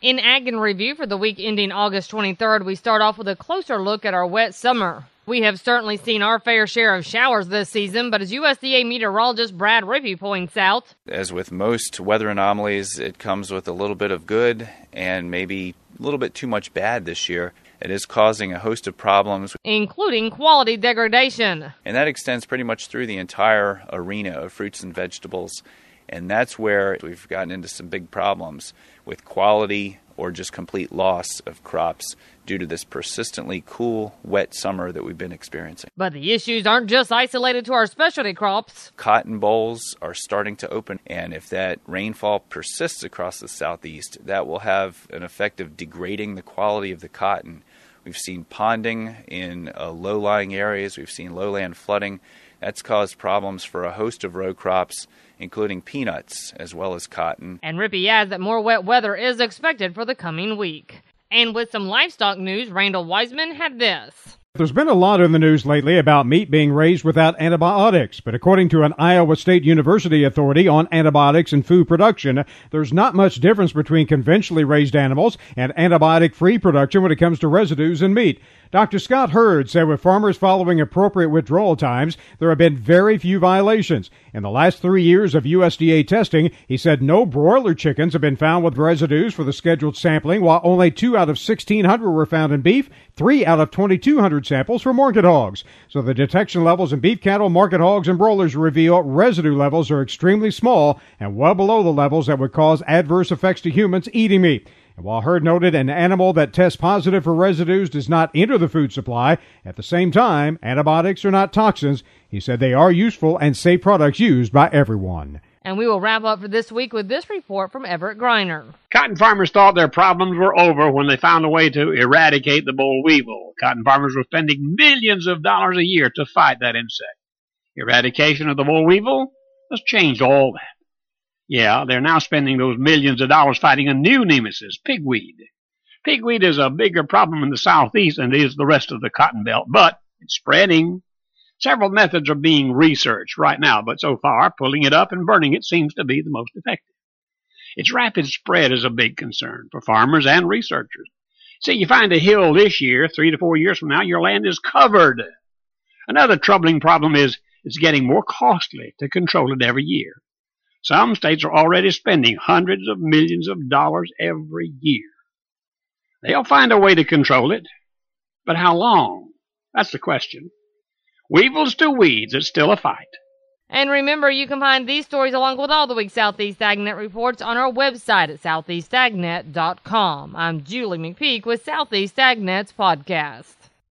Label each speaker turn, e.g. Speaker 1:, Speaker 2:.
Speaker 1: In Ag in Review for the week ending August 23rd, we start off with a closer look at our wet summer. We have certainly seen our fair share of showers this season, but as USDA meteorologist Brad Rippey points out,
Speaker 2: as with most weather anomalies, it comes with a little bit of good and maybe a little bit too much bad this year. It is causing a host of problems,
Speaker 1: including quality degradation.
Speaker 2: And that extends pretty much through the entire arena of fruits and vegetables. And that's where we've gotten into some big problems with quality or just complete loss of crops due to this persistently cool, wet summer that we've been experiencing.
Speaker 1: But the issues aren't just isolated to our specialty crops.
Speaker 2: Cotton bolls are starting to open, and if that rainfall persists across the southeast, that will have an effect of degrading the quality of the cotton. We've seen ponding in uh, low lying areas, we've seen lowland flooding. That's caused problems for a host of row crops, including peanuts as well as cotton.
Speaker 1: And Rippey adds that more wet weather is expected for the coming week. And with some livestock news, Randall Wiseman had this.
Speaker 3: There's been a lot in the news lately about meat being raised without antibiotics, but according to an Iowa State University authority on antibiotics and food production, there's not much difference between conventionally raised animals and antibiotic free production when it comes to residues in meat. Dr. Scott Hurd said with farmers following appropriate withdrawal times, there have been very few violations. In the last three years of USDA testing, he said no broiler chickens have been found with residues for the scheduled sampling, while only two out of 1,600 were found in beef, three out of 2,200 samples for market hogs. So the detection levels in beef cattle, market hogs, and broilers reveal residue levels are extremely small and well below the levels that would cause adverse effects to humans eating meat. And while Hurd noted an animal that tests positive for residues does not enter the food supply, at the same time, antibiotics are not toxins. He said they are useful and safe products used by everyone.
Speaker 1: And we will wrap up for this week with this report from Everett Griner.
Speaker 4: Cotton farmers thought their problems were over when they found a way to eradicate the boll weevil. Cotton farmers were spending millions of dollars a year to fight that insect. Eradication of the boll weevil has changed all that. Yeah, they're now spending those millions of dollars fighting a new nemesis, pigweed. Pigweed is a bigger problem in the southeast than it is the rest of the cotton belt, but it's spreading. Several methods are being researched right now, but so far, pulling it up and burning it seems to be the most effective. Its rapid spread is a big concern for farmers and researchers. See, you find a hill this year, three to four years from now, your land is covered. Another troubling problem is it's getting more costly to control it every year. Some states are already spending hundreds of millions of dollars every year. They'll find a way to control it, but how long? That's the question. Weevils to weeds, it's still a fight.
Speaker 1: And remember, you can find these stories along with all the week's Southeast AgNet reports on our website at southeastagnet.com. I'm Julie McPeak with Southeast AgNet's podcast.